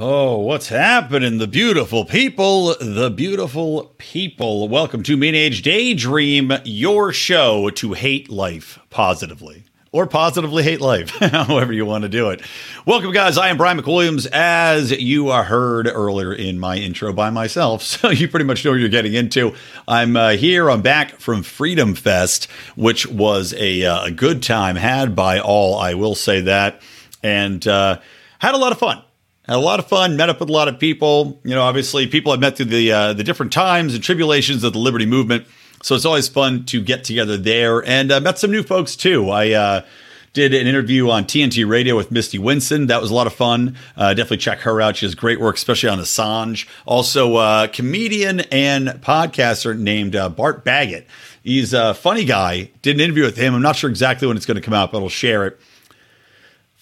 Oh, what's happening? The beautiful people, the beautiful people. Welcome to Mean Age Daydream, your show to hate life positively or positively hate life, however you want to do it. Welcome, guys. I am Brian McWilliams, as you are heard earlier in my intro by myself. So you pretty much know what you're getting into. I'm uh, here. I'm back from Freedom Fest, which was a, uh, a good time had by all. I will say that, and uh, had a lot of fun had a lot of fun, met up with a lot of people. You know, obviously, people I've met through the uh, the different times and tribulations of the Liberty Movement. So it's always fun to get together there, and uh, met some new folks too. I uh, did an interview on TNT Radio with Misty Winston. That was a lot of fun. Uh, definitely check her out. She has great work, especially on Assange. Also, uh, comedian and podcaster named uh, Bart Baggett. He's a funny guy. Did an interview with him. I'm not sure exactly when it's going to come out, but I'll share it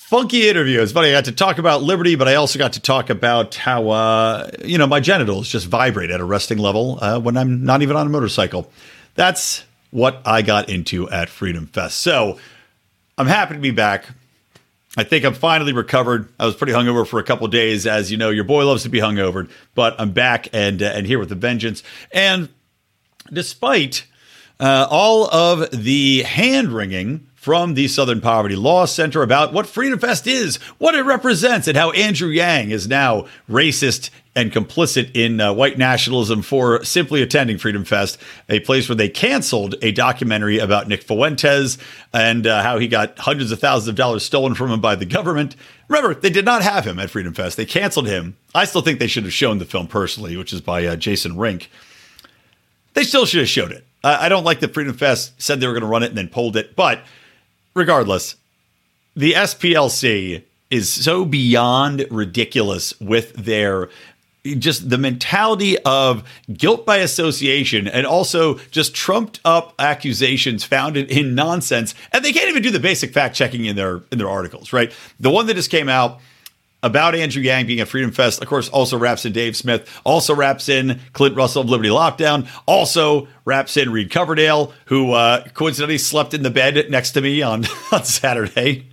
funky interview. It's funny. I got to talk about liberty, but I also got to talk about how uh, you know my genitals just vibrate at a resting level uh, when I'm not even on a motorcycle. That's what I got into at Freedom Fest. So I'm happy to be back. I think I'm finally recovered. I was pretty hungover for a couple days, as you know. Your boy loves to be hungover, but I'm back and uh, and here with the vengeance. And despite uh, all of the hand wringing from the Southern Poverty Law Center about what Freedom Fest is, what it represents, and how Andrew Yang is now racist and complicit in uh, white nationalism for simply attending Freedom Fest, a place where they canceled a documentary about Nick Fuentes and uh, how he got hundreds of thousands of dollars stolen from him by the government. Remember, they did not have him at Freedom Fest. They canceled him. I still think they should have shown the film personally, which is by uh, Jason Rink. They still should have showed it. I don't like that Freedom Fest said they were going to run it and then pulled it, but regardless, the SPLC is so beyond ridiculous with their just the mentality of guilt by association and also just trumped up accusations founded in nonsense. And they can't even do the basic fact checking in their in their articles right? The one that just came out about Andrew Yang being at Freedom Fest, of course, also wraps in Dave Smith, also wraps in Clint Russell of Liberty Lockdown, also wraps in Reed Coverdale, who uh, coincidentally slept in the bed next to me on, on Saturday.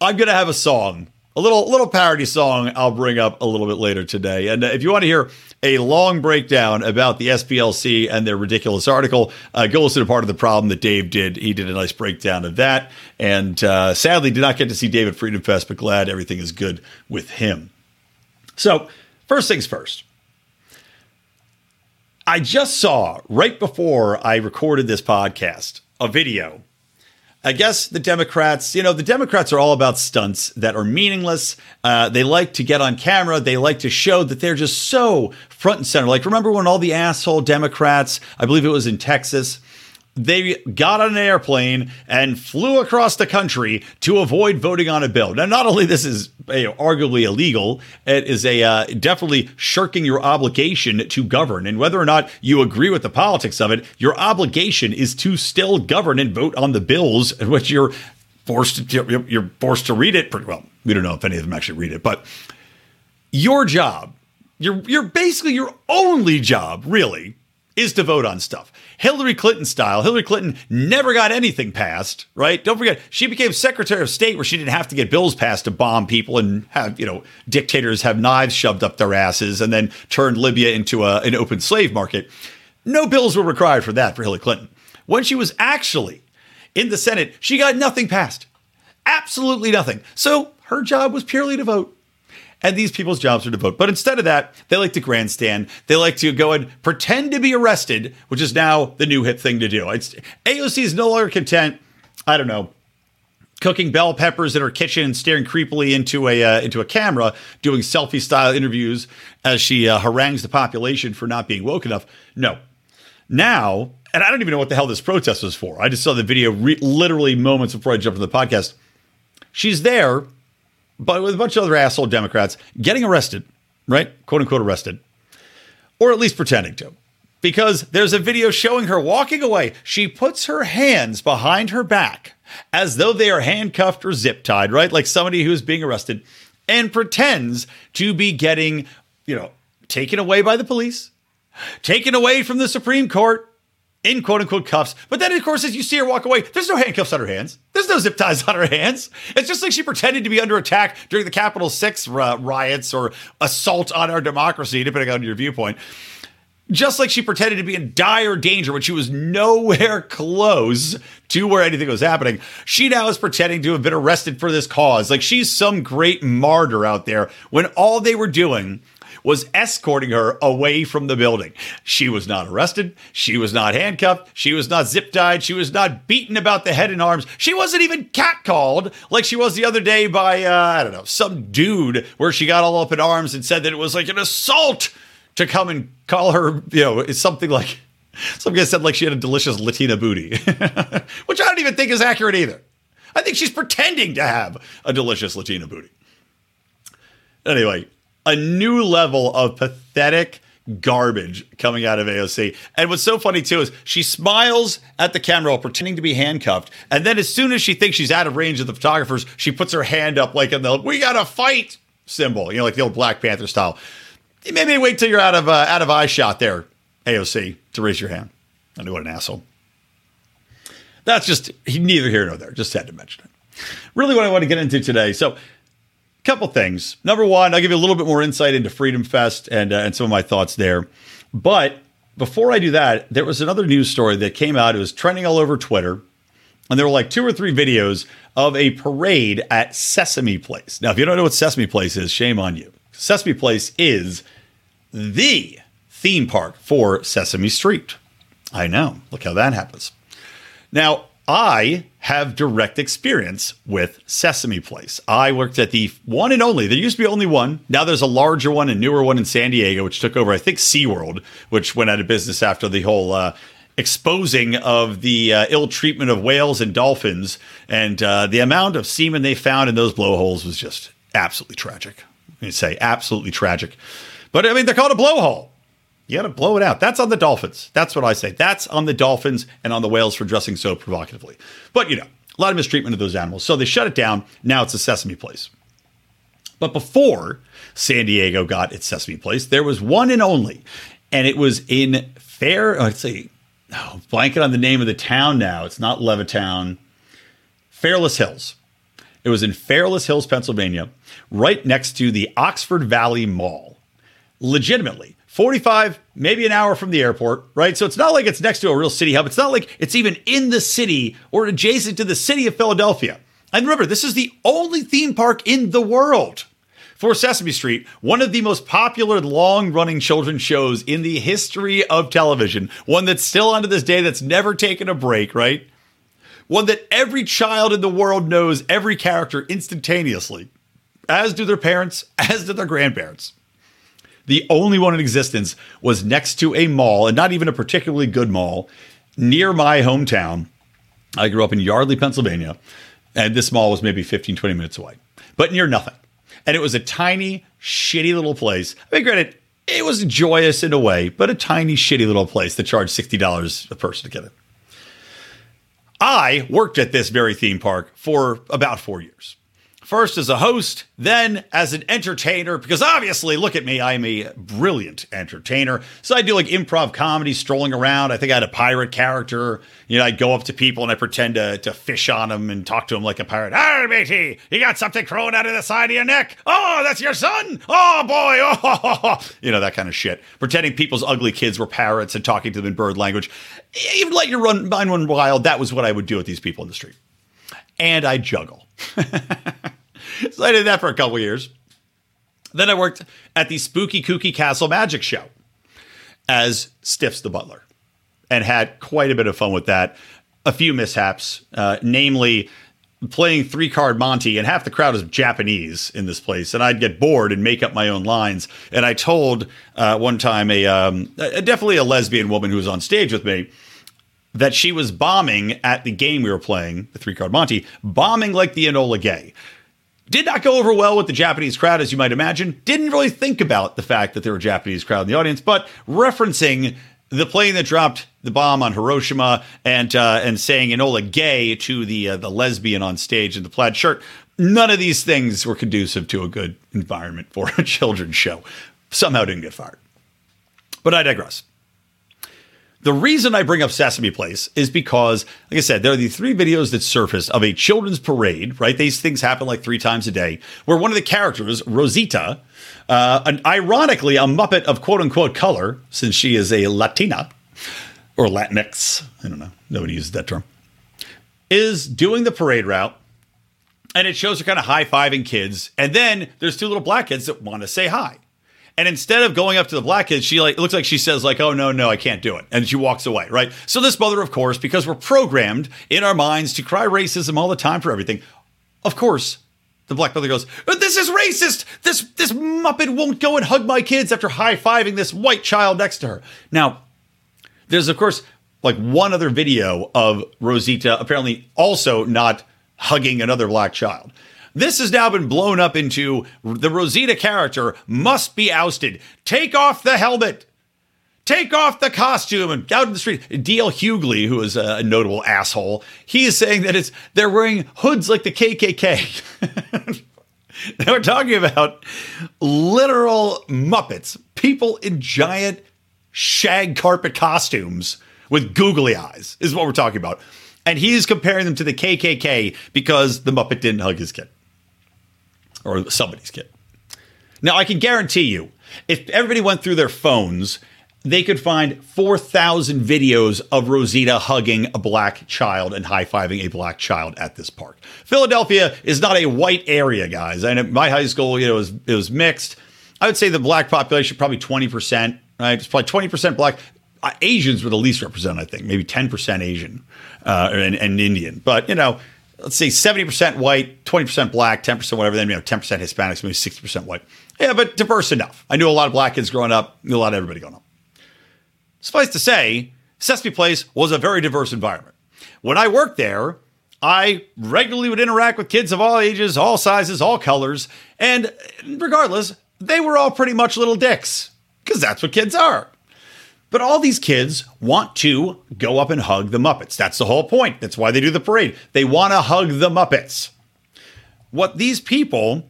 I'm going to have a song a little little parody song I'll bring up a little bit later today. And uh, if you want to hear a long breakdown about the SPLC and their ridiculous article, uh, go listen to part of the problem that Dave did. He did a nice breakdown of that, and uh, sadly did not get to see David Freedom Fest, but glad everything is good with him. So first things first. I just saw right before I recorded this podcast a video I guess the Democrats, you know, the Democrats are all about stunts that are meaningless. Uh, they like to get on camera. They like to show that they're just so front and center. Like, remember when all the asshole Democrats, I believe it was in Texas, they got on an airplane and flew across the country to avoid voting on a bill. Now, not only this is you know, arguably illegal, it is a uh, definitely shirking your obligation to govern. And whether or not you agree with the politics of it, your obligation is to still govern and vote on the bills in which you're forced to, you're forced to read it. Pretty well, we don't know if any of them actually read it, but your job, your your basically your only job, really, is to vote on stuff. Hillary Clinton style. Hillary Clinton never got anything passed, right? Don't forget, she became Secretary of State where she didn't have to get bills passed to bomb people and have, you know, dictators have knives shoved up their asses and then turned Libya into a, an open slave market. No bills were required for that for Hillary Clinton. When she was actually in the Senate, she got nothing passed. Absolutely nothing. So her job was purely to vote and these people's jobs are to vote. But instead of that, they like to grandstand. They like to go and pretend to be arrested, which is now the new hip thing to do. It's AOC is no longer content. I don't know. Cooking bell peppers in her kitchen and staring creepily into a uh, into a camera, doing selfie style interviews as she uh, harangues the population for not being woke enough. No, now, and I don't even know what the hell this protest was for. I just saw the video re- literally moments before I jumped on the podcast. She's there but with a bunch of other asshole Democrats getting arrested, right? Quote unquote arrested, or at least pretending to. Because there's a video showing her walking away. She puts her hands behind her back as though they are handcuffed or zip tied, right? Like somebody who's being arrested, and pretends to be getting, you know, taken away by the police, taken away from the Supreme Court, in quote unquote cuffs. But then, of course, as you see her walk away, there's no handcuffs on her hands. There's no zip ties on her hands. It's just like she pretended to be under attack during the Capitol 6 uh, riots or assault on our democracy, depending on your viewpoint. Just like she pretended to be in dire danger when she was nowhere close to where anything was happening, she now is pretending to have been arrested for this cause. Like she's some great martyr out there when all they were doing was escorting her away from the building. She was not arrested. She was not handcuffed. She was not zip tied. She was not beaten about the head and arms. She wasn't even catcalled like she was the other day by, uh, I don't know, some dude where she got all up in arms and said that it was like an assault to come and call her, you know, something like, some guy said like she had a delicious Latina booty, which I don't even think is accurate either. I think she's pretending to have a delicious Latina booty. Anyway, a new level of pathetic garbage coming out of AOC. And what's so funny too is she smiles at the camera while pretending to be handcuffed. And then as soon as she thinks she's out of range of the photographers, she puts her hand up like in the we gotta fight symbol, you know, like the old Black Panther style. Maybe wait till you're out of uh, out of eye shot there, AOC, to raise your hand. I knew what an asshole. That's just neither here nor there. Just had to mention it. Really, what I want to get into today. So, couple things. Number one, I'll give you a little bit more insight into Freedom Fest and uh, and some of my thoughts there. But before I do that, there was another news story that came out. It was trending all over Twitter, and there were like two or three videos of a parade at Sesame Place. Now, if you don't know what Sesame Place is, shame on you. Sesame Place is the theme park for Sesame Street. I know. Look how that happens. Now, I have direct experience with Sesame Place. I worked at the one and only, there used to be only one. Now there's a larger one and newer one in San Diego, which took over, I think, SeaWorld, which went out of business after the whole uh, exposing of the uh, ill treatment of whales and dolphins. And uh, the amount of semen they found in those blowholes was just absolutely tragic. I say absolutely tragic. But I mean, they're called a blowhole. You got to blow it out. That's on the Dolphins. That's what I say. That's on the Dolphins and on the whales for dressing so provocatively. But, you know, a lot of mistreatment of those animals. So they shut it down. Now it's a Sesame Place. But before San Diego got its Sesame Place, there was one and only, and it was in Fair. Oh, let's see, oh, blanket on the name of the town now. It's not Levittown, Fairless Hills. It was in Fairless Hills, Pennsylvania, right next to the Oxford Valley Mall. Legitimately, 45, maybe an hour from the airport, right? So it's not like it's next to a real city hub. It's not like it's even in the city or adjacent to the city of Philadelphia. And remember, this is the only theme park in the world for Sesame Street, one of the most popular long running children's shows in the history of television, one that's still on to this day that's never taken a break, right? One that every child in the world knows every character instantaneously, as do their parents, as do their grandparents. The only one in existence was next to a mall, and not even a particularly good mall, near my hometown. I grew up in Yardley, Pennsylvania, and this mall was maybe 15, 20 minutes away, but near nothing. And it was a tiny, shitty little place. I mean, granted, it was joyous in a way, but a tiny, shitty little place that charged $60 a person to get in. I worked at this very theme park for about four years first as a host, then as an entertainer, because obviously, look at me, I'm a brilliant entertainer. So I do like improv comedy, strolling around. I think I had a pirate character. You know, I'd go up to people and I pretend to, to fish on them and talk to them like a pirate. Ah, matey, you got something crawling out of the side of your neck. Oh, that's your son. Oh, boy. Oh, you know, that kind of shit. Pretending people's ugly kids were parrots and talking to them in bird language. Even let your run, mind run wild. That was what I would do with these people in the street. And I juggle. so I did that for a couple years. Then I worked at the Spooky Kooky Castle Magic Show as Stiffs the Butler and had quite a bit of fun with that. A few mishaps, uh, namely playing three card Monte, and half the crowd is Japanese in this place, and I'd get bored and make up my own lines. And I told uh, one time a, um, a definitely a lesbian woman who was on stage with me that she was bombing at the game we were playing, the three card Monte, bombing like the Enola Gay Did not go over well with the Japanese crowd, as you might imagine. Didn't really think about the fact that there were Japanese crowd in the audience, but referencing the plane that dropped the bomb on Hiroshima and uh, and saying Enola Gay to the uh, the lesbian on stage in the plaid shirt. None of these things were conducive to a good environment for a children's show. Somehow didn't get fired. But I digress. The reason I bring up Sesame Place is because, like I said, there are the three videos that surfaced of a children's parade, right? These things happen like three times a day, where one of the characters, Rosita, uh, an, ironically a Muppet of quote unquote color, since she is a Latina or Latinx, I don't know, nobody uses that term, is doing the parade route. And it shows her kind of high fiving kids. And then there's two little black kids that want to say hi. And instead of going up to the black kid, she like it looks like she says like, "Oh no, no, I can't do it," and she walks away. Right. So this mother, of course, because we're programmed in our minds to cry racism all the time for everything, of course, the black mother goes, uh, "This is racist. This this muppet won't go and hug my kids after high fiving this white child next to her." Now, there's of course like one other video of Rosita apparently also not hugging another black child. This has now been blown up into the Rosita character must be ousted. Take off the helmet. Take off the costume and out in the street. D.L. Hughley, who is a notable asshole, he is saying that it's they're wearing hoods like the KKK. now we're talking about literal Muppets, people in giant shag carpet costumes with googly eyes, is what we're talking about. And he's comparing them to the KKK because the Muppet didn't hug his kid or somebody's kid. Now, I can guarantee you, if everybody went through their phones, they could find 4,000 videos of Rosita hugging a black child and high fiving a black child at this park. Philadelphia is not a white area, guys. And at my high school, you know, it was, it was mixed. I would say the black population probably 20%, right? It's probably 20% black. Uh, Asians were the least represented, I think, maybe 10% Asian uh, and, and Indian. But, you know, let's say 70% white, 20% black, 10% whatever, then you know, 10% Hispanics, maybe 60% white. Yeah, but diverse enough. I knew a lot of black kids growing up, knew a lot of everybody growing up. Suffice to say, Sesame Place was a very diverse environment. When I worked there, I regularly would interact with kids of all ages, all sizes, all colors, and regardless, they were all pretty much little dicks, because that's what kids are. But all these kids want to go up and hug the Muppets. That's the whole point. That's why they do the parade. They want to hug the Muppets. What these people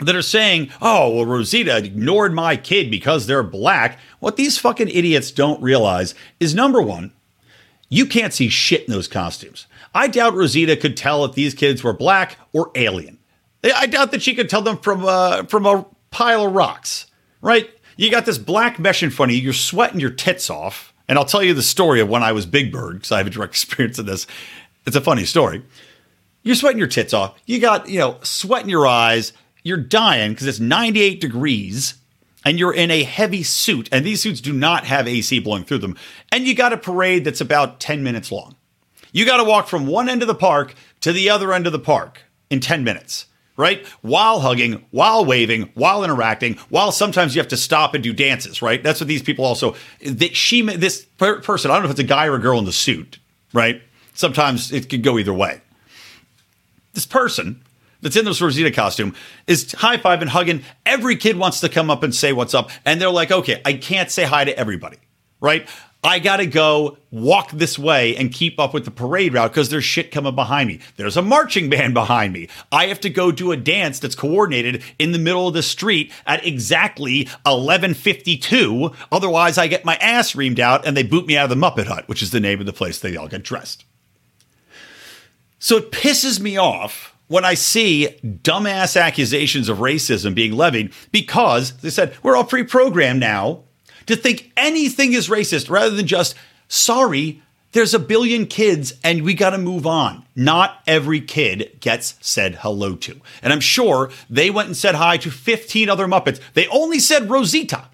that are saying, oh, well, Rosita ignored my kid because they're black, what these fucking idiots don't realize is number one, you can't see shit in those costumes. I doubt Rosita could tell if these kids were black or alien. I doubt that she could tell them from, uh, from a pile of rocks, right? You got this black mesh in front of you. You're sweating your tits off. And I'll tell you the story of when I was Big Bird because I have a direct experience of this. It's a funny story. You're sweating your tits off. You got, you know, sweat in your eyes. You're dying because it's 98 degrees and you're in a heavy suit. And these suits do not have AC blowing through them. And you got a parade that's about 10 minutes long. You got to walk from one end of the park to the other end of the park in 10 minutes right? While hugging, while waving, while interacting, while sometimes you have to stop and do dances, right? That's what these people also. That she, this person, I don't know if it's a guy or a girl in the suit, right? Sometimes it could go either way. This person that's in this Rosita costume is high fiving, hugging. Every kid wants to come up and say what's up, and they're like, okay, I can't say hi to everybody, right? I got to go walk this way and keep up with the parade route because there's shit coming behind me. There's a marching band behind me. I have to go do a dance that's coordinated in the middle of the street at exactly 11:52. Otherwise, I get my ass reamed out and they boot me out of the Muppet Hut, which is the name of the place they all get dressed. So it pisses me off when I see dumbass accusations of racism being levied because they said we're all pre-programmed now to think anything is racist rather than just, sorry, there's a billion kids and we got to move on. Not every kid gets said hello to. And I'm sure they went and said hi to 15 other Muppets. They only said Rosita,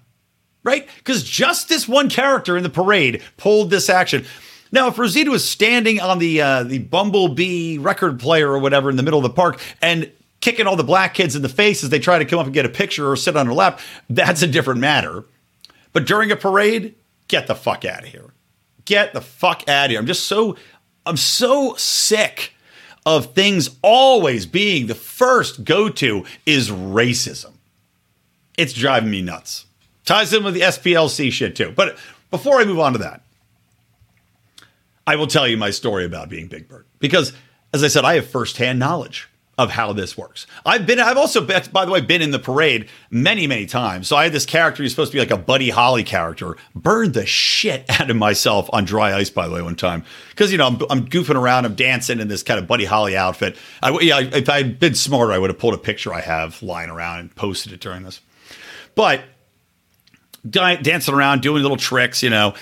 right? Because just this one character in the parade pulled this action. Now, if Rosita was standing on the uh, the Bumblebee record player or whatever in the middle of the park and kicking all the black kids in the face as they try to come up and get a picture or sit on her lap, that's a different matter. But during a parade, get the fuck out of here. Get the fuck out of here. I'm just so I'm so sick of things always being the first go to is racism. It's driving me nuts. Ties in with the SPLC shit too. But before I move on to that, I will tell you my story about being Big Bird because, as I said, I have firsthand knowledge of how this works. I've been, I've also, been, by the way, been in the parade many, many times. So I had this character who's supposed to be like a Buddy Holly character. Burned the shit out of myself on dry ice, by the way, one time because you know I'm, I'm, goofing around, I'm dancing in this kind of Buddy Holly outfit. I, yeah, if I'd been smarter, I would have pulled a picture I have lying around and posted it during this. But dancing around, doing little tricks, you know,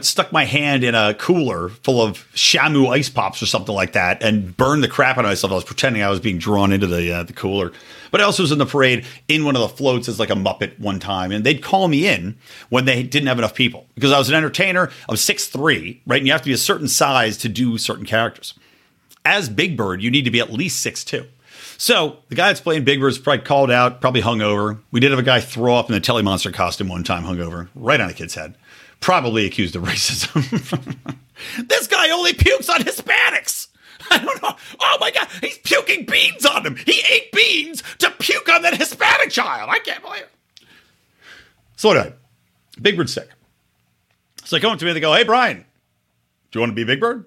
stuck my hand in a cooler full of Shamu ice pops or something like that, and burned the crap out of myself. I was pretending I was being drawn into the uh, the cooler. But I also was in the parade in one of the floats as like a Muppet one time, and they'd call me in when they didn't have enough people because I was an entertainer. I was six three, right, and you have to be a certain size to do certain characters. As Big Bird, you need to be at least six two. So the guy that's playing Big Bird is probably called out, probably hungover. We did have a guy throw up in the Telly Monster costume one time, hungover, right on a kid's head. Probably accused of racism. this guy only pukes on Hispanics. I don't know. Oh my God, he's puking beans on him. He ate beans to puke on that Hispanic child. I can't believe it. So anyway, Big Bird's sick. So they come up to me and they go, Hey, Brian, do you want to be Big Bird?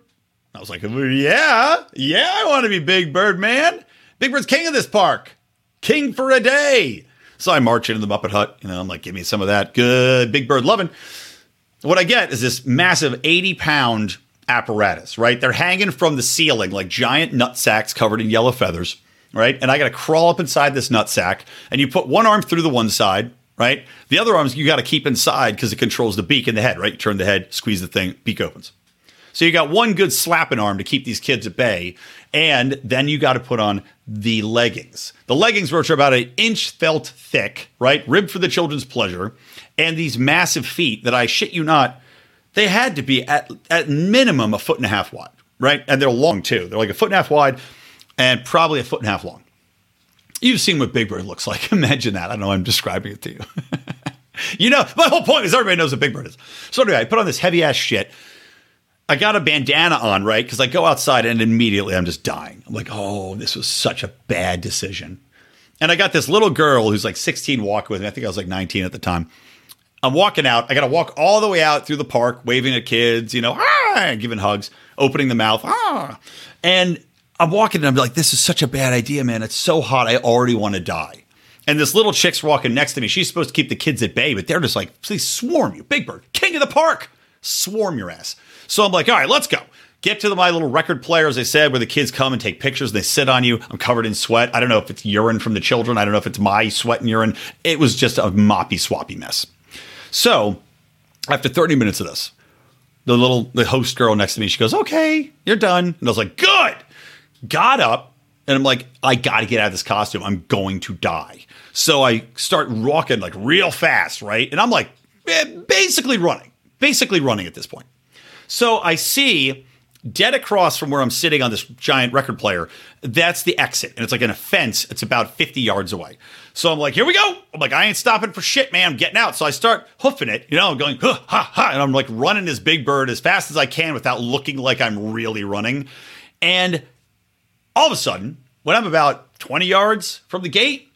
I was like, Yeah, yeah, I want to be Big Bird, man. Big Bird's king of this park. King for a day. So I march into the Muppet Hut. You know, I'm like, give me some of that good Big Bird loving. What I get is this massive 80 pound apparatus, right? They're hanging from the ceiling like giant nut sacks covered in yellow feathers, right? And I got to crawl up inside this nut sack. And you put one arm through the one side, right? The other arms you got to keep inside because it controls the beak and the head, right? You turn the head, squeeze the thing, beak opens. So you got one good slapping arm to keep these kids at bay. And then you got to put on the leggings. The leggings, which are about an inch felt thick, right? Ribbed for the children's pleasure. And these massive feet that I shit you not, they had to be at, at minimum a foot and a half wide, right? And they're long too. They're like a foot and a half wide and probably a foot and a half long. You've seen what Big Bird looks like. Imagine that. I don't know. I'm describing it to you. you know, my whole point is everybody knows what Big Bird is. So anyway, I put on this heavy ass shit I got a bandana on, right? Because I go outside and immediately I'm just dying. I'm like, oh, this was such a bad decision. And I got this little girl who's like 16 walking with me. I think I was like 19 at the time. I'm walking out. I got to walk all the way out through the park, waving at kids, you know, ah, giving hugs, opening the mouth, ah. And I'm walking and I'm like, this is such a bad idea, man. It's so hot. I already want to die. And this little chick's walking next to me. She's supposed to keep the kids at bay, but they're just like, please swarm you, Big Bird, king of the park, swarm your ass. So I'm like, all right, let's go. Get to the, my little record player, as I said, where the kids come and take pictures. And they sit on you. I'm covered in sweat. I don't know if it's urine from the children. I don't know if it's my sweat and urine. It was just a moppy, swappy mess. So after 30 minutes of this, the little the host girl next to me, she goes, "Okay, you're done." And I was like, "Good." Got up, and I'm like, "I got to get out of this costume. I'm going to die." So I start walking like real fast, right? And I'm like, eh, basically running, basically running at this point. So I see dead across from where I'm sitting on this giant record player, that's the exit. And it's like in a fence, it's about 50 yards away. So I'm like, here we go. I'm like, I ain't stopping for shit, man. I'm getting out. So I start hoofing it, you know, I'm going, ha, ha, ha. And I'm like running this big bird as fast as I can without looking like I'm really running. And all of a sudden, when I'm about 20 yards from the gate,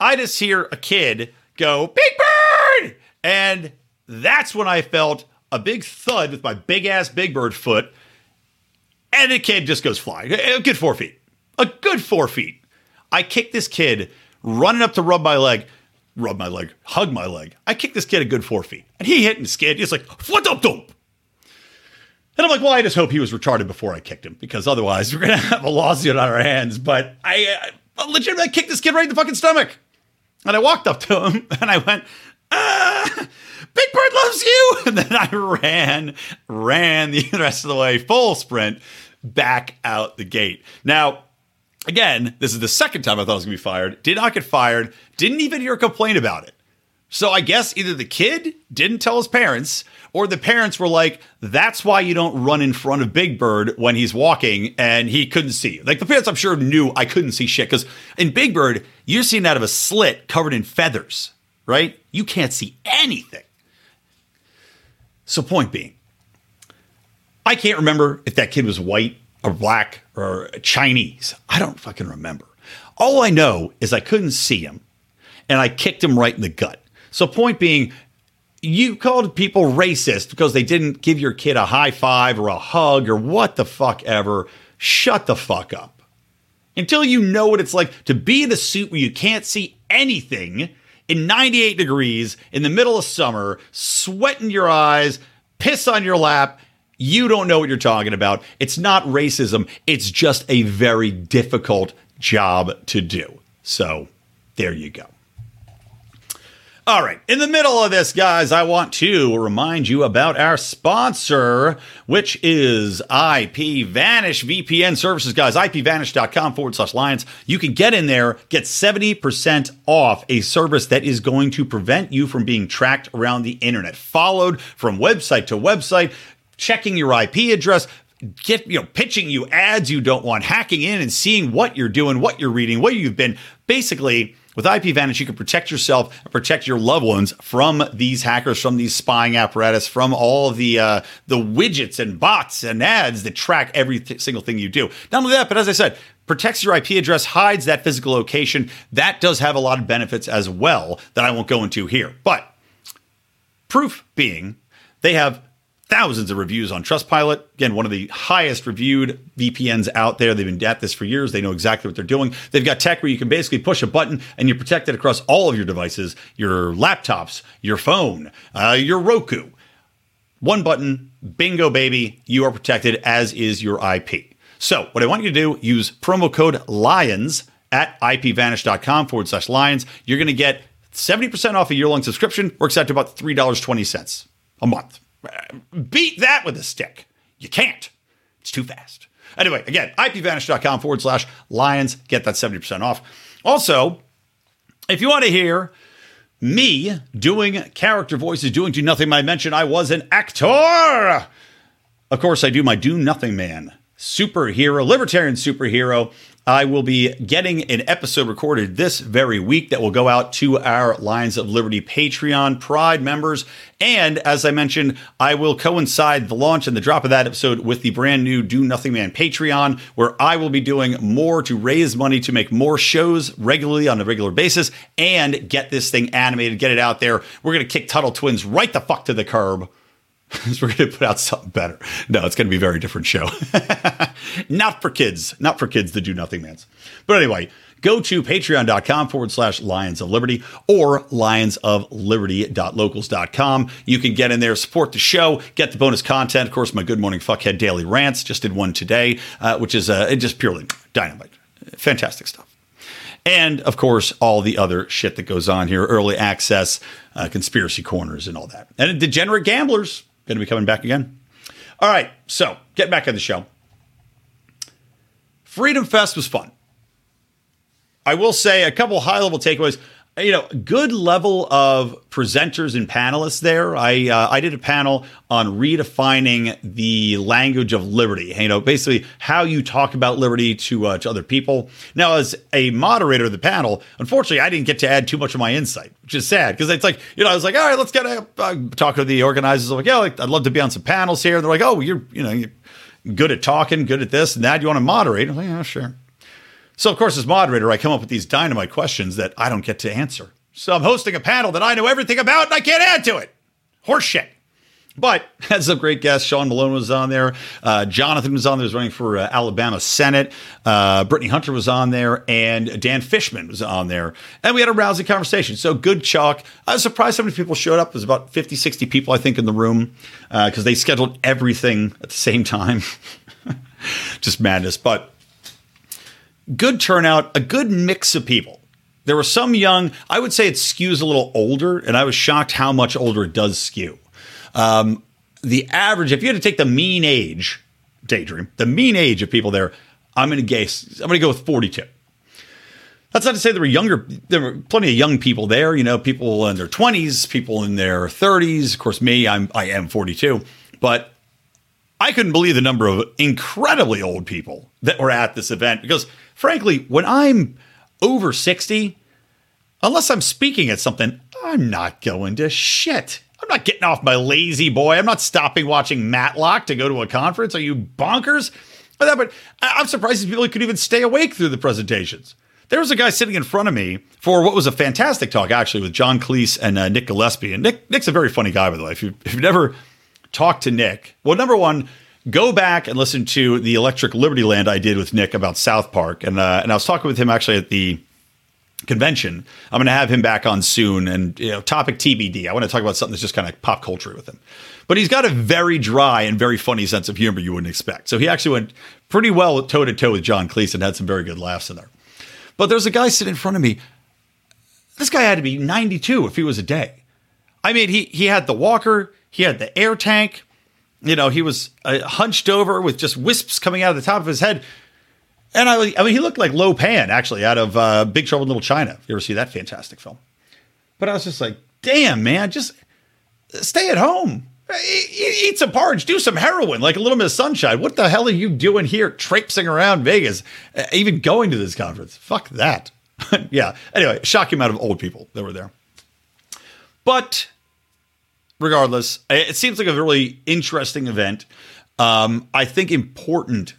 I just hear a kid go, Big Bird! And that's when I felt a big thud with my big ass Big Bird foot, and the kid just goes flying. A good four feet. A good four feet. I kick this kid running up to rub my leg, rub my leg, hug my leg. I kick this kid a good four feet, and he hit and skid. He's like, "What up, dope?" And I'm like, well, I just hope he was retarded before I kicked him because otherwise we're gonna have a lawsuit on our hands. But I, uh, legitimately kicked this kid right in the fucking stomach, and I walked up to him and I went, ah, Big Bird loves you. And then I ran, ran the rest of the way, full sprint back out the gate. Now, again, this is the second time I thought I was going to be fired. Did not get fired. Didn't even hear a complaint about it. So I guess either the kid didn't tell his parents, or the parents were like, "That's why you don't run in front of Big Bird when he's walking and he couldn't see you." Like the parents, I'm sure knew I couldn't see shit because in Big Bird, you're seeing out of a slit covered in feathers, right? You can't see anything. So, point being, I can't remember if that kid was white or black or Chinese. I don't fucking remember. All I know is I couldn't see him and I kicked him right in the gut. So, point being, you called people racist because they didn't give your kid a high five or a hug or what the fuck ever. Shut the fuck up. Until you know what it's like to be in a suit where you can't see anything in 98 degrees in the middle of summer, sweat in your eyes, piss on your lap, you don't know what you're talking about. It's not racism, it's just a very difficult job to do. So, there you go. All right. In the middle of this, guys, I want to remind you about our sponsor, which is IP Vanish VPN services, guys. IPVanish.com forward slash Lions. You can get in there, get 70% off a service that is going to prevent you from being tracked around the internet, followed from website to website, checking your IP address, get you know pitching you ads you don't want hacking in and seeing what you're doing what you're reading what you've been basically with IPVanish, you can protect yourself and protect your loved ones from these hackers, from these spying apparatus, from all the uh, the widgets and bots and ads that track every th- single thing you do. Not only that, but as I said, protects your IP address, hides that physical location. That does have a lot of benefits as well that I won't go into here. But proof being, they have thousands of reviews on Trustpilot. Again, one of the highest reviewed VPNs out there. They've been at this for years. They know exactly what they're doing. They've got tech where you can basically push a button and you're protected across all of your devices, your laptops, your phone, uh, your Roku. One button, bingo, baby, you are protected, as is your IP. So, what I want you to do, use promo code LIONS at ipvanish.com forward slash lions. You're going to get 70% off a year long subscription, works out to about $3.20 a month. Beat that with a stick. You can't. It's too fast. Anyway, again, ipvanish.com forward slash lions. Get that 70% off. Also, if you want to hear me doing character voices, doing Do Nothing, I mentioned I was an actor. Of course, I do my Do Nothing Man superhero, libertarian superhero. I will be getting an episode recorded this very week that will go out to our Lions of Liberty Patreon Pride members. And as I mentioned, I will coincide the launch and the drop of that episode with the brand new Do Nothing Man Patreon, where I will be doing more to raise money to make more shows regularly on a regular basis and get this thing animated, get it out there. We're going to kick Tuttle Twins right the fuck to the curb we're going to put out something better. No, it's going to be a very different show. not for kids, not for kids that do nothing mans. But anyway, go to patreon.com forward slash lions of liberty or lionsofliberty.locals.com. You can get in there, support the show, get the bonus content. Of course, my Good Morning Fuckhead Daily Rants just did one today, uh, which is uh, just purely dynamite. Fantastic stuff. And of course, all the other shit that goes on here early access, uh, conspiracy corners, and all that. And degenerate gamblers going to be coming back again. All right, so get back on the show. Freedom Fest was fun. I will say a couple high level takeaways. You know, good level of presenters and panelists there. I uh, I did a panel on redefining the language of liberty. You know, basically how you talk about liberty to uh, to other people. Now, as a moderator of the panel, unfortunately, I didn't get to add too much of my insight, which is sad because it's like you know I was like, all right, let's get a uh, talk to the organizers. I'm like, yeah, I'd love to be on some panels here. And they're like, oh, you're you know you're good at talking, good at this and that. You want to moderate? I'm like, yeah, sure. So, of course, as moderator, I come up with these dynamite questions that I don't get to answer. So I'm hosting a panel that I know everything about and I can't add to it. Horseshit. But had some great guests. Sean Malone was on there. Uh, Jonathan was on there, was running for uh, Alabama Senate. Uh, Brittany Hunter was on there. And Dan Fishman was on there. And we had a rousing conversation. So good chalk. I was surprised how many people showed up. There's about 50, 60 people, I think, in the room because uh, they scheduled everything at the same time. Just madness. But good turnout, a good mix of people. There were some young, I would say it skews a little older, and I was shocked how much older it does skew. Um, the average, if you had to take the mean age, daydream, the mean age of people there, I'm going to guess, I'm going to go with 42. That's not to say there were younger, there were plenty of young people there, you know, people in their 20s, people in their 30s. Of course, me, I'm, I am 42, but I couldn't believe the number of incredibly old people that were at this event because, frankly, when I'm over 60, unless I'm speaking at something, I'm not going to shit. I'm not getting off my lazy boy. I'm not stopping watching Matlock to go to a conference. Are you bonkers? But, I'm surprised people could even stay awake through the presentations. There was a guy sitting in front of me for what was a fantastic talk, actually, with John Cleese and uh, Nick Gillespie. And Nick, Nick's a very funny guy, by the way. If, you, if you've never talked to Nick, well, number one, go back and listen to the Electric Liberty Land I did with Nick about South Park. And, uh, and I was talking with him actually at the convention. I'm going to have him back on soon, and you know, topic TBD. I want to talk about something that's just kind of pop culture with him. But he's got a very dry and very funny sense of humor you wouldn't expect. So he actually went pretty well toe to toe with John Cleese and had some very good laughs in there. But there's a guy sitting in front of me. This guy had to be 92 if he was a day. I mean, he he had the walker, he had the air tank. You know, he was uh, hunched over with just wisps coming out of the top of his head. And I, I mean, he looked like Lo Pan, actually, out of uh, Big Trouble in Little China. If you ever see that fantastic film? But I was just like, damn, man, just stay at home. Eat, eat some porridge, do some heroin, like a little bit of sunshine. What the hell are you doing here, traipsing around Vegas, even going to this conference? Fuck that. yeah. Anyway, shocking amount of old people that were there. But regardless, it seems like a really interesting event. Um, I think important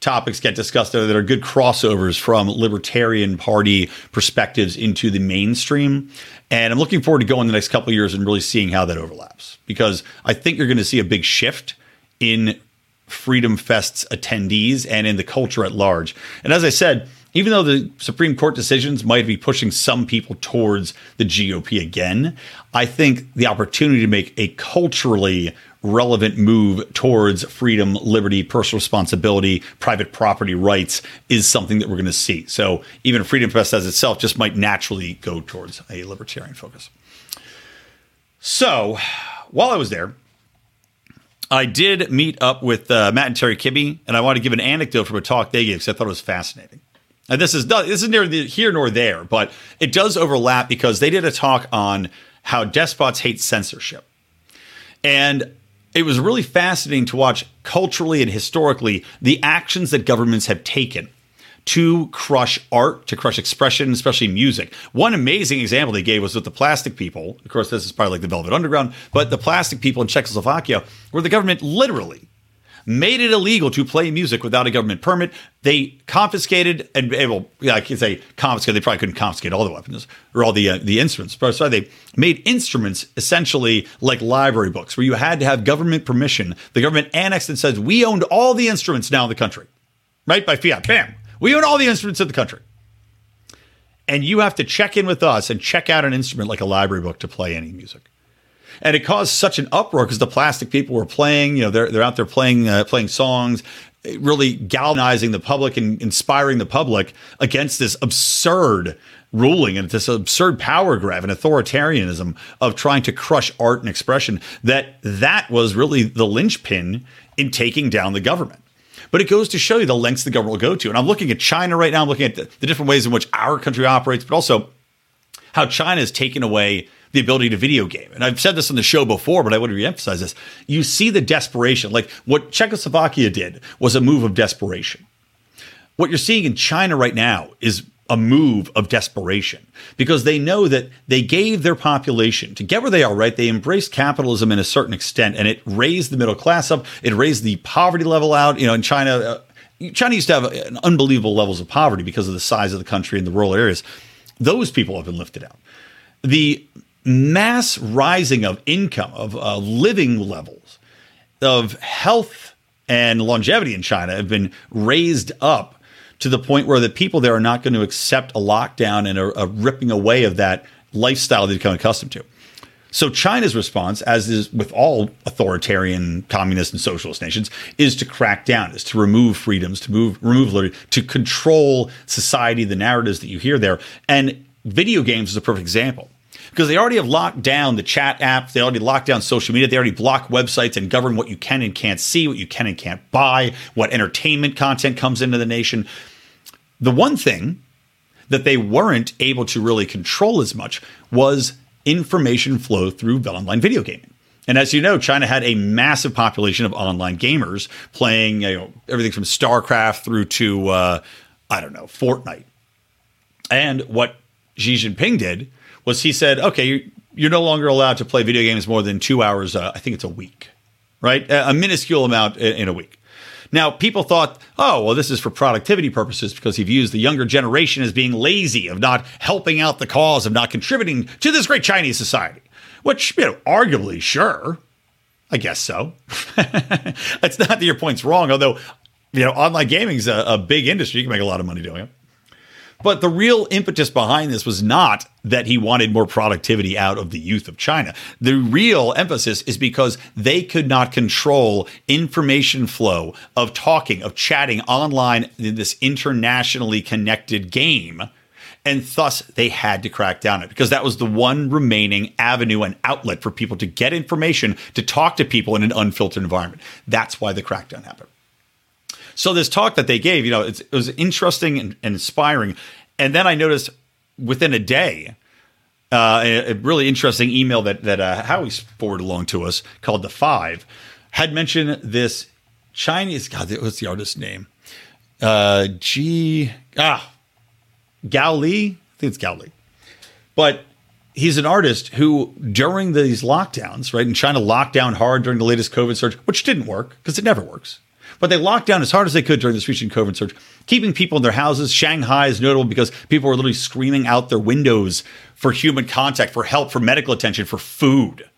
topics get discussed there that are good crossovers from libertarian party perspectives into the mainstream. And I'm looking forward to going the next couple years and really seeing how that overlaps because I think you're going to see a big shift in Freedom Fest's attendees and in the culture at large. And as I said, even though the Supreme Court decisions might be pushing some people towards the GOP again, I think the opportunity to make a culturally relevant move towards freedom, liberty, personal responsibility, private property rights is something that we're going to see. So even Freedom Fest as itself just might naturally go towards a libertarian focus. So while I was there, I did meet up with uh, Matt and Terry Kibbe, and I want to give an anecdote from a talk they gave because I thought it was fascinating. And this is this is neither here nor there, but it does overlap because they did a talk on how despots hate censorship, and it was really fascinating to watch culturally and historically the actions that governments have taken to crush art, to crush expression, especially music. One amazing example they gave was with the plastic people. Of course, this is probably like the Velvet Underground, but the plastic people in Czechoslovakia, where the government literally made it illegal to play music without a government permit. They confiscated and well, yeah, I can say confiscated. They probably couldn't confiscate all the weapons or all the uh, the instruments, but sorry, they made instruments essentially like library books, where you had to have government permission. The government annexed and says we owned all the instruments now in the country, right by fiat. Bam, we own all the instruments in the country. And you have to check in with us and check out an instrument like a library book to play any music and it caused such an uproar because the plastic people were playing. You know, they're they're out there playing uh, playing songs, really galvanizing the public and inspiring the public against this absurd ruling and this absurd power grab and authoritarianism of trying to crush art and expression. That that was really the linchpin in taking down the government. But it goes to show you the lengths the government will go to. And I'm looking at China right now. I'm looking at the, the different ways in which our country operates, but also how China has taken away the ability to video game. And I've said this on the show before, but I want to reemphasize this. You see the desperation. Like what Czechoslovakia did was a move of desperation. What you're seeing in China right now is a move of desperation because they know that they gave their population to get where they are, right? They embraced capitalism in a certain extent and it raised the middle class up. It raised the poverty level out. You know, in China, uh, China used to have an unbelievable levels of poverty because of the size of the country and the rural areas. Those people have been lifted out. The mass rising of income, of uh, living levels, of health and longevity in China have been raised up to the point where the people there are not going to accept a lockdown and a, a ripping away of that lifestyle they've become accustomed to. So China's response, as is with all authoritarian communist and socialist nations, is to crack down, is to remove freedoms, to move remove liberty, to control society, the narratives that you hear there. And video games is a perfect example because they already have locked down the chat app. they already locked down social media, they already block websites and govern what you can and can't see, what you can and can't buy, what entertainment content comes into the nation. The one thing that they weren't able to really control as much was information flow through online video gaming. And as you know, China had a massive population of online gamers playing you know, everything from StarCraft through to, uh, I don't know, Fortnite. And what Xi Jinping did was he said, okay, you're no longer allowed to play video games more than two hours. Uh, I think it's a week, right? A minuscule amount in, in a week. Now, people thought, oh, well, this is for productivity purposes because he views the younger generation as being lazy, of not helping out the cause, of not contributing to this great Chinese society. Which, you know, arguably, sure, I guess so. it's not that your point's wrong, although, you know, online gaming's a, a big industry. You can make a lot of money doing it. But the real impetus behind this was not that he wanted more productivity out of the youth of China. The real emphasis is because they could not control information flow of talking, of chatting online in this internationally connected game. And thus, they had to crack down it because that was the one remaining avenue and outlet for people to get information, to talk to people in an unfiltered environment. That's why the crackdown happened. So this talk that they gave, you know, it was interesting and, and, inspiring. And then I noticed within a day, uh, a, a, really interesting email that that uh, Howie forwarded along to us called the Five had mentioned this Chinese. God, what's the artist's name? Uh, G. Ah, Gao Li. I think it's Gao Li. But he's an artist who, during these lockdowns, right, and China locked down hard during the latest COVID surge, which didn't work because it never works. But they locked down as hard as they could during this recent COVID surge, keeping people in their houses. Shanghai is notable because people were literally screaming out their windows for human contact, for help, for medical attention, for food.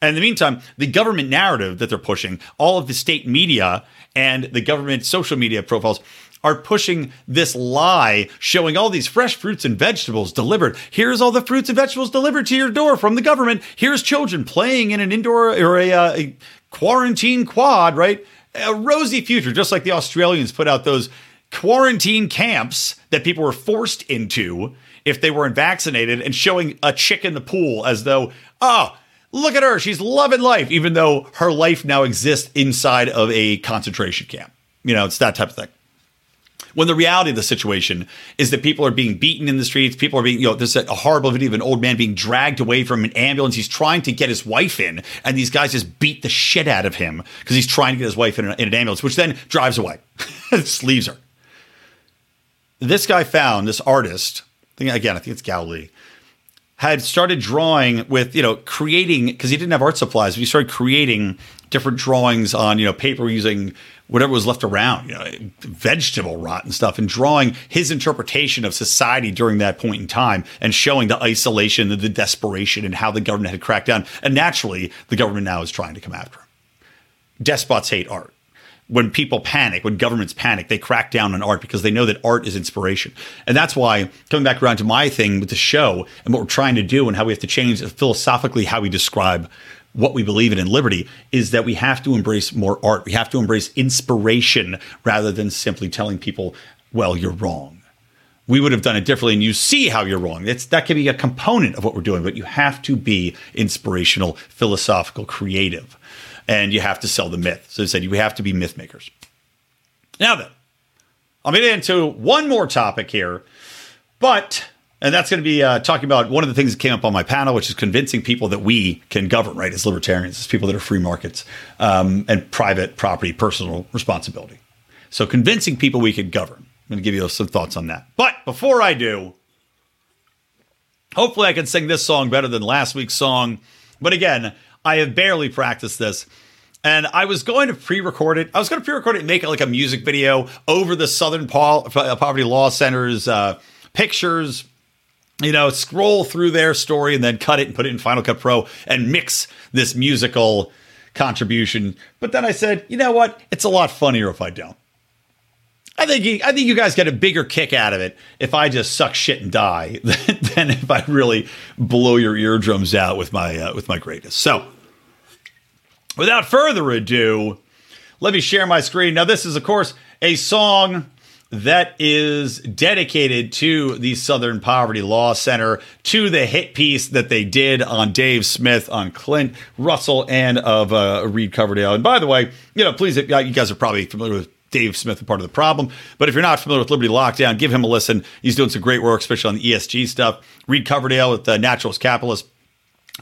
And in the meantime, the government narrative that they're pushing, all of the state media and the government social media profiles are pushing this lie showing all these fresh fruits and vegetables delivered. Here's all the fruits and vegetables delivered to your door from the government. Here's children playing in an indoor or a, uh, a quarantine quad, right? A rosy future, just like the Australians put out those quarantine camps that people were forced into if they weren't vaccinated and showing a chick in the pool as though, oh, look at her, she's loving life, even though her life now exists inside of a concentration camp. You know, it's that type of thing. When the reality of the situation is that people are being beaten in the streets, people are being, you know, there's a horrible video of an old man being dragged away from an ambulance. He's trying to get his wife in, and these guys just beat the shit out of him because he's trying to get his wife in, in an ambulance, which then drives away, just leaves her. This guy found this artist, again, I think it's Li, had started drawing with, you know, creating, because he didn't have art supplies, but he started creating different drawings on, you know, paper using whatever was left around, you know, vegetable rot and stuff, and drawing his interpretation of society during that point in time and showing the isolation and the desperation and how the government had cracked down. And naturally, the government now is trying to come after him. Despots hate art. When people panic, when governments panic, they crack down on art because they know that art is inspiration. And that's why, coming back around to my thing with the show and what we're trying to do and how we have to change philosophically how we describe what we believe in in liberty is that we have to embrace more art. We have to embrace inspiration rather than simply telling people, well, you're wrong. We would have done it differently, and you see how you're wrong. It's, that can be a component of what we're doing, but you have to be inspirational, philosophical, creative, and you have to sell the myth. So I said you have to be myth makers. Now then, to get into one more topic here, but and that's going to be uh, talking about one of the things that came up on my panel, which is convincing people that we can govern, right, as libertarians, as people that are free markets um, and private property, personal responsibility. So convincing people we could govern. I'm going to give you some thoughts on that. But before I do, hopefully I can sing this song better than last week's song. But again, I have barely practiced this. And I was going to pre-record it. I was going to pre-record it and make it like a music video over the Southern Poverty Law Center's uh, pictures you know, scroll through their story and then cut it and put it in Final Cut Pro and mix this musical contribution. But then I said, you know what? It's a lot funnier if I don't. I think you, I think you guys get a bigger kick out of it if I just suck shit and die than, if I really blow your eardrums out with my uh, with my greatness. So, without further ado, let me share my screen. Now, this is of course a song that is dedicated to the Southern Poverty Law Center, to the hit piece that they did on Dave Smith, on Clint Russell, and of uh, Reed Coverdale. And by the way, you know, please, you guys are probably familiar with Dave Smith, part of the problem. But if you're not familiar with Liberty Lockdown, give him a listen. He's doing some great work, especially on the ESG stuff. Reed Coverdale with the Naturalist Capitalist.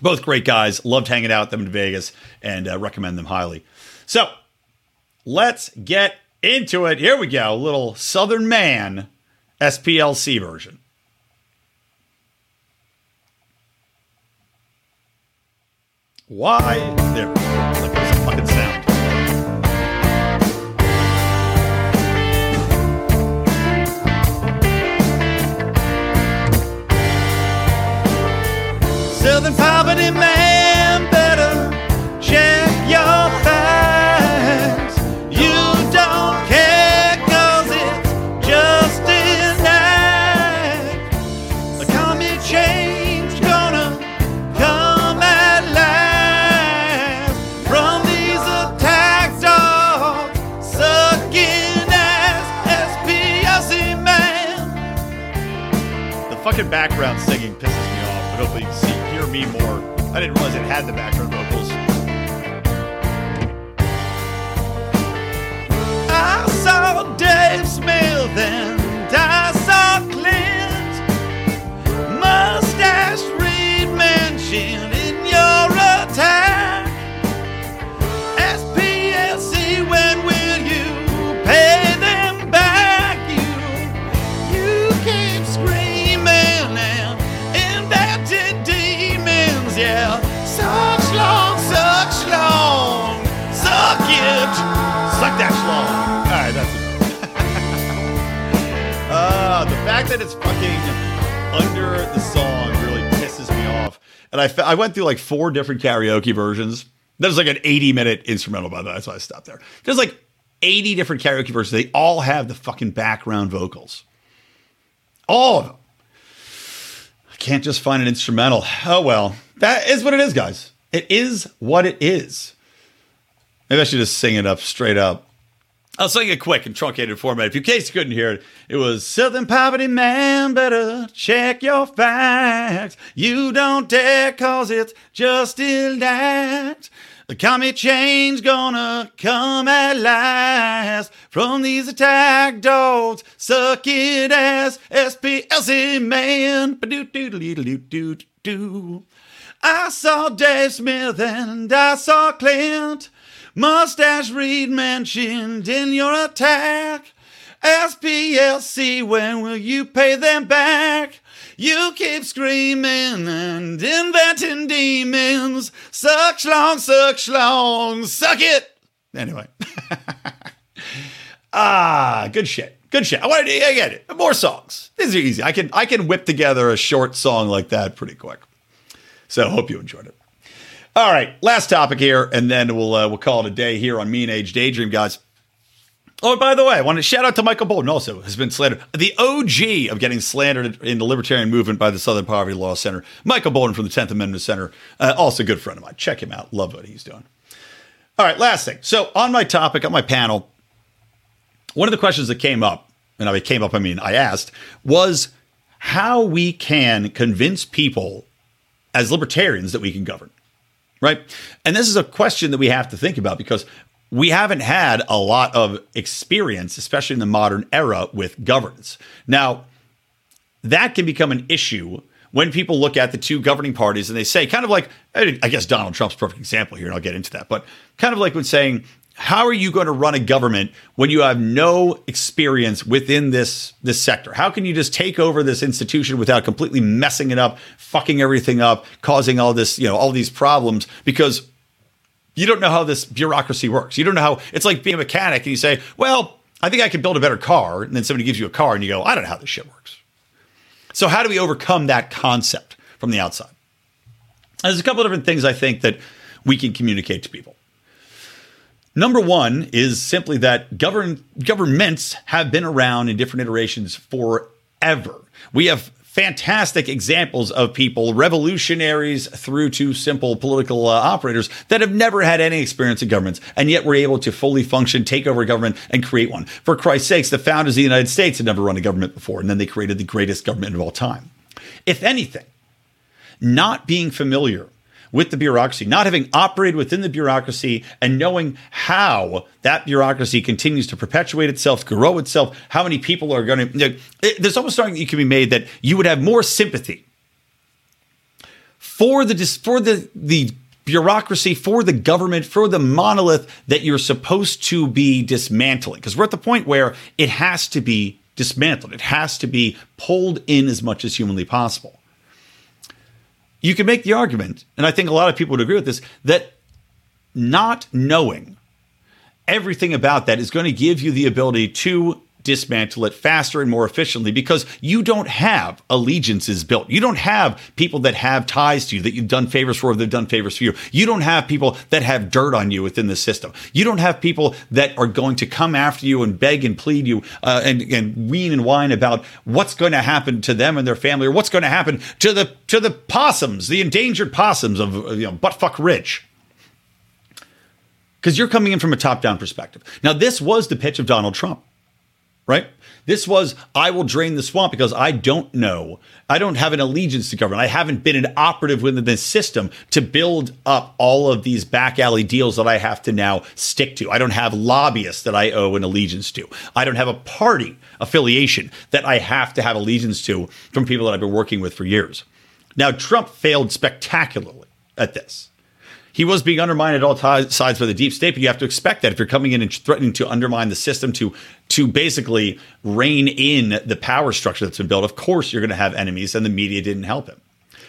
Both great guys. Loved hanging out with them in Vegas and uh, recommend them highly. So let's get into it. Here we go. Little Southern Man SPLC version. Why? There we fucking sound. Southern poverty man. The background singing pisses me off, but hopefully you can see hear me more. I didn't realize it had the background vocals. I saw Dave Smith and I saw Clint. Mustache Reed mentioned in your attack. I, I went through like four different karaoke versions. There's like an 80 minute instrumental, by the way. That's why I stopped there. There's like 80 different karaoke versions. They all have the fucking background vocals. All of them. I can't just find an instrumental. Oh, well. That is what it is, guys. It is what it is. Maybe I should just sing it up straight up. I'll sing it quick and truncated format. If you case you couldn't hear it, it was Southern Poverty Man, better check your facts. You don't dare cause it's just act. The commie change gonna come at last from these attack dogs. Suck it ass, SPLC man. I saw Dave Smith and I saw Clint. Mustache Reed mentioned in your attack. SPLC, when will you pay them back? You keep screaming and inventing demons. Suck long, suck long, suck it. Anyway. ah, good shit. Good shit. I want to I get it. More songs. These are easy. I can I can whip together a short song like that pretty quick. So hope you enjoyed it. All right, last topic here, and then we'll uh, we'll call it a day here on Mean Age Daydream, guys. Oh, by the way, I want to shout out to Michael Boldin. Also, has been slandered, the OG of getting slandered in the libertarian movement by the Southern Poverty Law Center. Michael Boldin from the Tenth Amendment Center, uh, also a good friend of mine. Check him out. Love what he's doing. All right, last thing. So on my topic, on my panel, one of the questions that came up, and I came up, I mean, I asked, was how we can convince people as libertarians that we can govern right? And this is a question that we have to think about because we haven't had a lot of experience, especially in the modern era, with governance. Now, that can become an issue when people look at the two governing parties and they say, kind of like, I guess Donald Trump's perfect example here, and I'll get into that, but kind of like when saying, how are you going to run a government when you have no experience within this this sector? How can you just take over this institution without completely messing it up, fucking everything up, causing all this, you know, all these problems because you don't know how this bureaucracy works. You don't know how it's like being a mechanic and you say, "Well, I think I could build a better car." And then somebody gives you a car and you go, "I don't know how this shit works." So how do we overcome that concept from the outside? There's a couple of different things I think that we can communicate to people. Number one is simply that govern, governments have been around in different iterations forever. We have fantastic examples of people, revolutionaries through to simple political uh, operators that have never had any experience in governments, and yet were able to fully function, take over government, and create one. For Christ's sakes, the founders of the United States had never run a government before, and then they created the greatest government of all time. If anything, not being familiar with the bureaucracy, not having operated within the bureaucracy and knowing how that bureaucracy continues to perpetuate itself, grow itself, how many people are going to. You there's almost something that can be made that you would have more sympathy for the for the the bureaucracy, for the government, for the monolith that you're supposed to be dismantling. Because we're at the point where it has to be dismantled. It has to be pulled in as much as humanly possible you can make the argument, and I think a lot of people would agree with this, that not knowing everything about that is going to give you the ability to dismantle it faster and more efficiently because you don't have allegiances built. You don't have people that have ties to you that you've done favors for, or they've done favors for you. You don't have people that have dirt on you within the system. You don't have people that are going to come after you and beg and plead you uh, and, and wean and whine about what's going to happen to them and their family or what's going to happen to the to the possums, the endangered possums of you know buttfuck rich because you're coming in from a top down perspective. Now, this was the pitch of Donald Trump, right? This was, I will drain the swamp because I don't know. I don't have an allegiance to government. I haven't been an operative within this system to build up all of these back alley deals that I have to now stick to. I don't have lobbyists that I owe an allegiance to. I don't have a party affiliation that I have to have allegiance to from people that I've been working with for years. Now, Trump failed spectacularly at this. He was being undermined at all t- sides by the deep state, but you have to expect that if you're coming in and threatening to undermine the system to to basically rein in the power structure that's been built, of course you're going to have enemies, and the media didn't help him.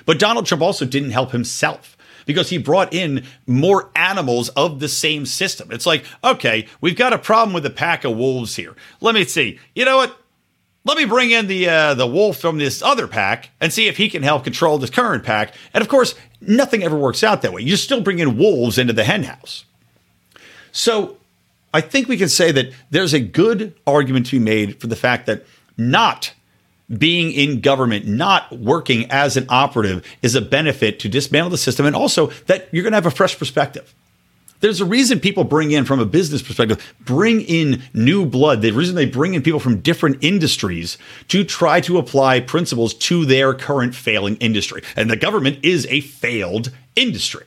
But Donald Trump also didn't help himself because he brought in more animals of the same system. It's like, okay, we've got a problem with a pack of wolves here. Let me see. You know what? Let me bring in the uh, the wolf from this other pack and see if he can help control this current pack. And of course, nothing ever works out that way. You still bring in wolves into the henhouse. So I think we can say that there's a good argument to be made for the fact that not being in government, not working as an operative, is a benefit to dismantle the system, and also that you're going to have a fresh perspective. There's a reason people bring in, from a business perspective, bring in new blood. The reason they bring in people from different industries to try to apply principles to their current failing industry. And the government is a failed industry.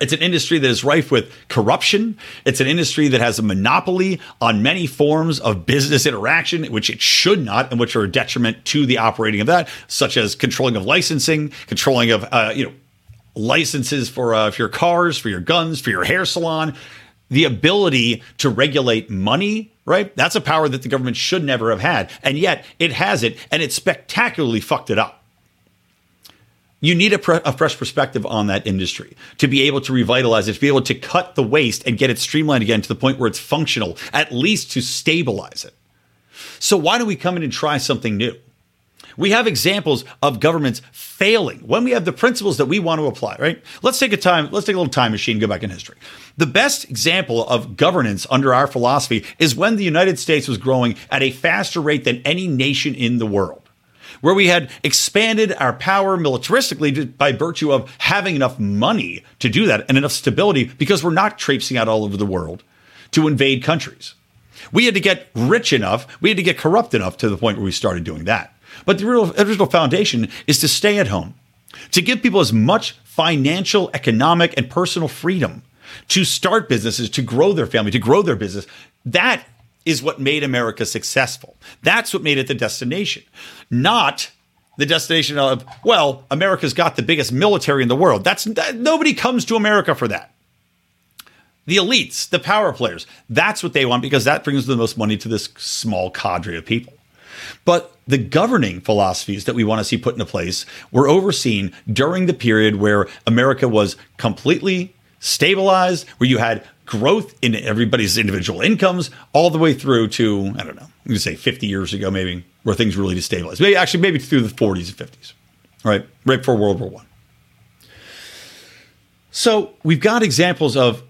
It's an industry that is rife with corruption. It's an industry that has a monopoly on many forms of business interaction, which it should not, and which are a detriment to the operating of that, such as controlling of licensing, controlling of uh, you know licenses for, uh, for your cars, for your guns, for your hair salon, the ability to regulate money, right? That's a power that the government should never have had. And yet it has it, and it spectacularly fucked it up. You need a, pre- a, fresh perspective on that industry to be able to revitalize it, to be able to cut the waste and get it streamlined again to the point where it's functional, at least to stabilize it. So, why don't we come in and try something new? We have examples of governments failing when we have the principles that we want to apply, right? Let's take a time, let's take a little time machine, go back in history. The best example of governance under our philosophy is when the United States was growing at a faster rate than any nation in the world where we had expanded our power militaristically by virtue of having enough money to do that and enough stability because we're not traipsing out all over the world to invade countries. We had to get rich enough, we had to get corrupt enough to the point where we started doing that. But the original foundation is to stay at home, to give people as much financial, economic, and personal freedom to start businesses, to grow their family, to grow their business. That is what made America successful. That's what made it the destination, not the destination of, well, America's got the biggest military in the world. That's that, nobody comes to America for that. The elites, the power players, that's what they want because that brings the most money to this small cadre of people. But the governing philosophies that we want to see put into place were overseen during the period where America was completely stabilized, where you had growth in everybody's individual incomes, all the way through to, I don't know, you say 50 years ago, maybe, where things really destabilized. Maybe actually, maybe through the 40s and 50s, right? Right before World War One. So we've got examples of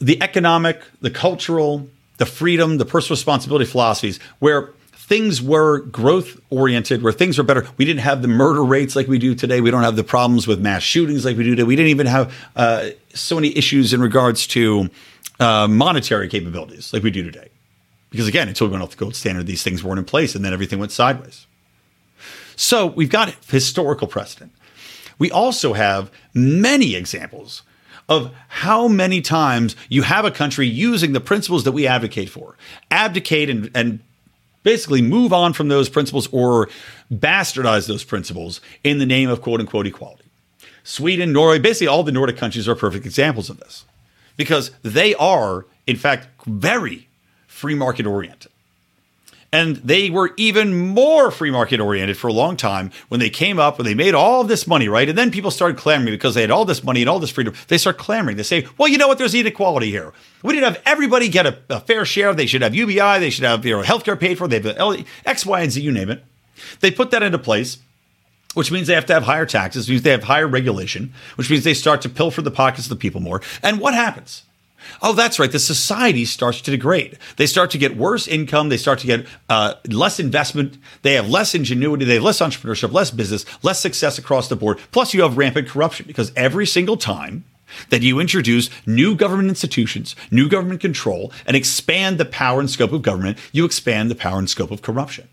the economic, the cultural, the freedom, the personal responsibility philosophies where things were growth oriented, where things were better. We didn't have the murder rates like we do today. We don't have the problems with mass shootings like we do today. We didn't even have uh, so many issues in regards to uh, monetary capabilities like we do today. Because again, until we went off the gold standard, these things weren't in place and then everything went sideways. So we've got historical precedent. We also have many examples of how many times you have a country using the principles that we advocate for, abdicate and, and basically move on from those principles or bastardize those principles in the name of quote unquote equality. Sweden, Norway, basically all the Nordic countries are perfect examples of this because they are, in fact, very free market oriented. And they were even more free market oriented for a long time when they came up, when they made all this money, right? And then people started clamoring because they had all this money and all this freedom. They start clamoring. They say, well, you know what? There's inequality here. We didn't have everybody get a, a fair share. They should have UBI. They should have you know, healthcare paid for. They have X, Y, and Z, you name it. They put that into place which means they have to have higher taxes, means they have higher regulation, which means they start to pilfer the pockets of the people more. And what happens? Oh, that's right. The society starts to degrade. They start to get worse income. They start to get uh, less investment. They have less ingenuity. They have less entrepreneurship, less business, less success across the board. Plus, you have rampant corruption because every single time that you introduce new government institutions, new government control, and expand the power and scope of government, you expand the power and scope of corruption.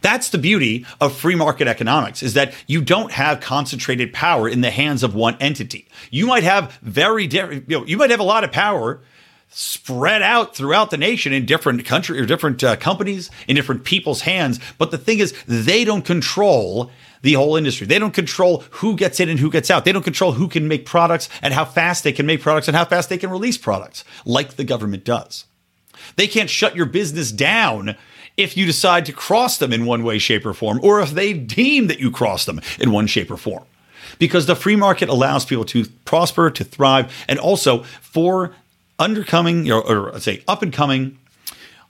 That's the beauty of free market economics is that you don't have concentrated power in the hands of one entity. You might have very different, you know, you might have a lot of power spread out throughout the nation in different country or different uh, companies in different people's hands, but the thing is they don't control the whole industry. They don't control who gets in and who gets out. They don't control who can make products and how fast they can make products and how fast they can release products like the government does. They can't shut your business down if you decide to cross them in one way, shape, or form, or if they deem that you cross them in one shape or form. Because the free market allows people to prosper, to thrive, and also for undercoming, or, or say up and coming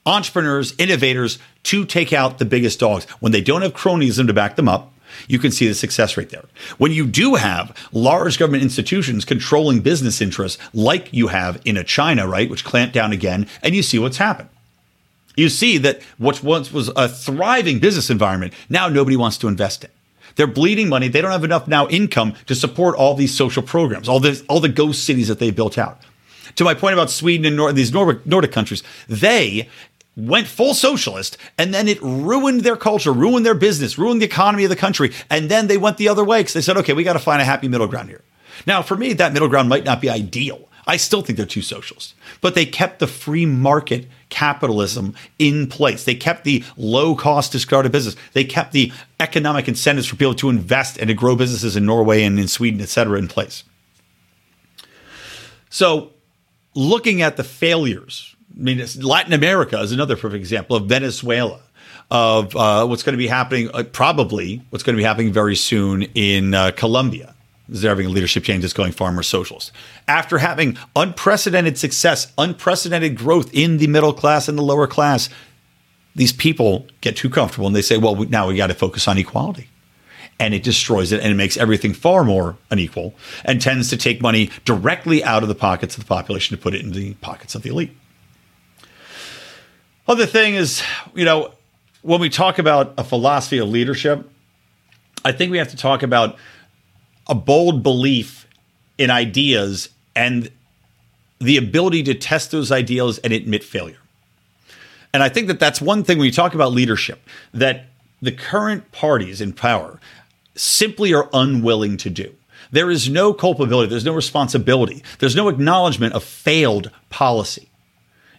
entrepreneurs, innovators to take out the biggest dogs. When they don't have cronyism to back them up, you can see the success rate there. When you do have large government institutions controlling business interests, like you have in a China, right, which clamped down again, and you see what's happened you see that what once was a thriving business environment, now nobody wants to invest in. They're bleeding money. They don't have enough now income to support all these social programs, all this, all the ghost cities that they built out. To my point about Sweden and Nor- these Nordic, Nordic countries, they went full socialist and then it ruined their culture, ruined their business, ruined the economy of the country. And then they went the other way because they said, okay, we got to find a happy middle ground here. Now, for me, that middle ground might not be ideal. I still think they're too socialist, but they kept the free market capitalism in place. They kept the low cost discarded business. They kept the economic incentives for people to invest and to grow businesses in Norway and in Sweden, et cetera, in place. So, looking at the failures, I mean, Latin America is another perfect example of Venezuela, of uh, what's going to be happening, uh, probably what's going to be happening very soon in uh, Colombia a leadership change that's going far more socialist. After having unprecedented success, unprecedented growth in the middle class and the lower class, these people get too comfortable and they say, well, now we got to focus on equality. And it destroys it and it makes everything far more unequal and tends to take money directly out of the pockets of the population to put it in the pockets of the elite. Other thing is, you know, when we talk about a philosophy of leadership, I think we have to talk about a bold belief in ideas and the ability to test those ideals and admit failure. And I think that that's one thing when you talk about leadership that the current parties in power simply are unwilling to do. There is no culpability, there's no responsibility, there's no acknowledgement of failed policy.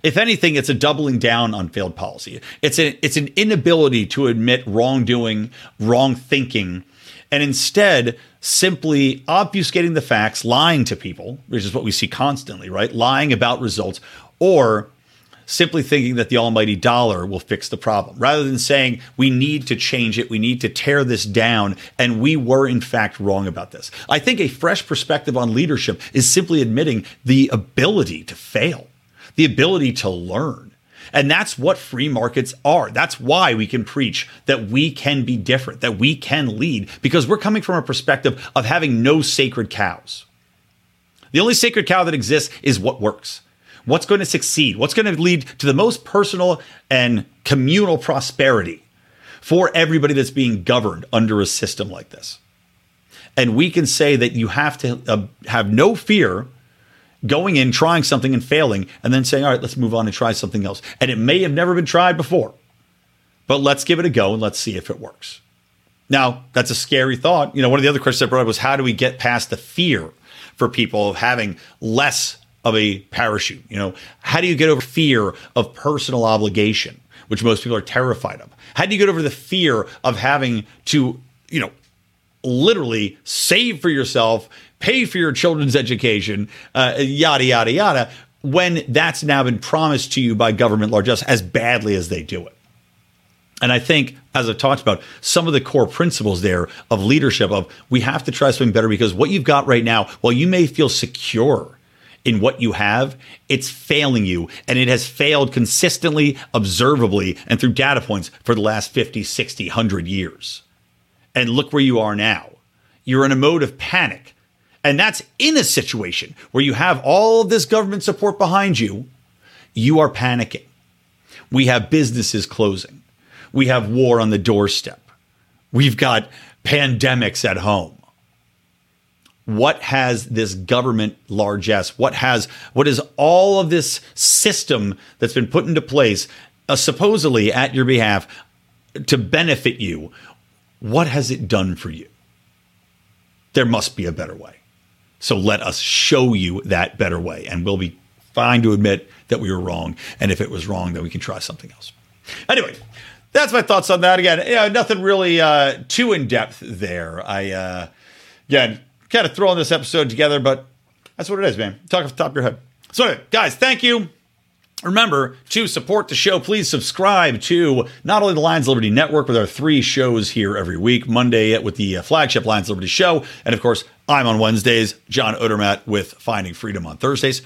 If anything, it's a doubling down on failed policy. It's, a, it's an inability to admit wrongdoing, wrong thinking, and instead simply obfuscating the facts, lying to people, which is what we see constantly, right? Lying about results, or simply thinking that the almighty dollar will fix the problem rather than saying we need to change it, we need to tear this down, and we were in fact wrong about this. I think a fresh perspective on leadership is simply admitting the ability to fail, the ability to learn, and that's what free markets are. That's why we can preach that we can be different, that we can lead, because we're coming from a perspective of having no sacred cows. The only sacred cow that exists is what works. What's going to succeed? What's going to lead to the most personal and communal prosperity for everybody that's being governed under a system like this? And we can say that you have to uh, have no fear going in, trying something and failing, and then saying, all right, let's move on and try something else. And it may have never been tried before, but let's give it a go and let's see if it works. Now, that's a scary thought. You know, one of the other questions I brought up was how do we get past the fear for people of having less of a parachute? You know, how do you get over fear of personal obligation, which most people are terrified of? How do you get over the fear of having to, you know, literally save for yourself pay for your children's education, uh, yada, yada, yada, when that's now been promised to you by government largesse as badly as they do it. And I think, as I've talked about, some of the core principles there of leadership of we have to try something better because what you've got right now, while you may feel secure in what you have, it's failing you. And it has failed consistently, observably, and through data points for the last 50, 60, 100 years. And look where you are now. You're in a mode of panic. And that's in a situation where you have all of this government support behind you. You are panicking. We have businesses closing we have war on the doorstep. We've got pandemics at home. What has this government largesse? What has what is all of this system that's been put into place, uh, supposedly at your behalf, to benefit you? What has it done for you? There must be a better way. So let us show you that better way, and we'll be fine to admit that we were wrong. And if it was wrong, then we can try something else. Anyway, that's my thoughts on that. Again, you know, nothing really uh, too in depth there. I uh, again kind of throwing this episode together, but that's what it is, man. Talk off the top of your head. So, anyway, guys, thank you. Remember to support the show. Please subscribe to not only the Lions Liberty Network with our three shows here every week. Monday with the uh, flagship Lions Liberty show, and of course, I'm on Wednesdays. John Odermatt with Finding Freedom on Thursdays.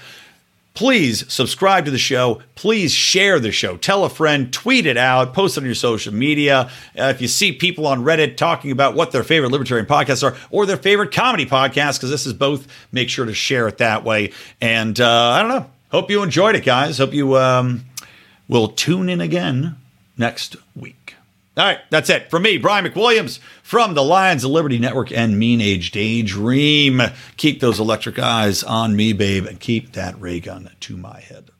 Please subscribe to the show. Please share the show. Tell a friend, tweet it out, post it on your social media. Uh, if you see people on Reddit talking about what their favorite libertarian podcasts are or their favorite comedy podcasts, because this is both, make sure to share it that way. And uh, I don't know. Hope you enjoyed it, guys. Hope you um, will tune in again next week. All right, that's it. From me, Brian McWilliams, from the Lions of Liberty Network and Mean Age Daydream. Keep those electric eyes on me, babe, and keep that ray gun to my head.